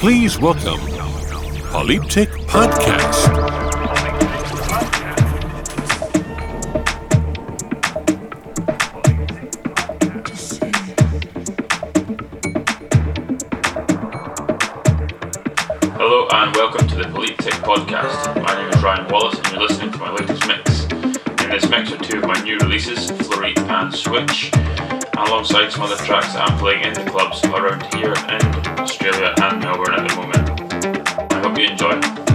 Please welcome Polyptych Podcast. Hello and welcome to the Polyptych Podcast. My name is Ryan Wallace and you're listening to my latest mix. In this mix are two of my new releases, Florite and Switch, alongside some other tracks that I'm playing in the clubs around here in Australia and Melbourne at the moment. I hope you enjoy.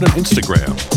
And Instagram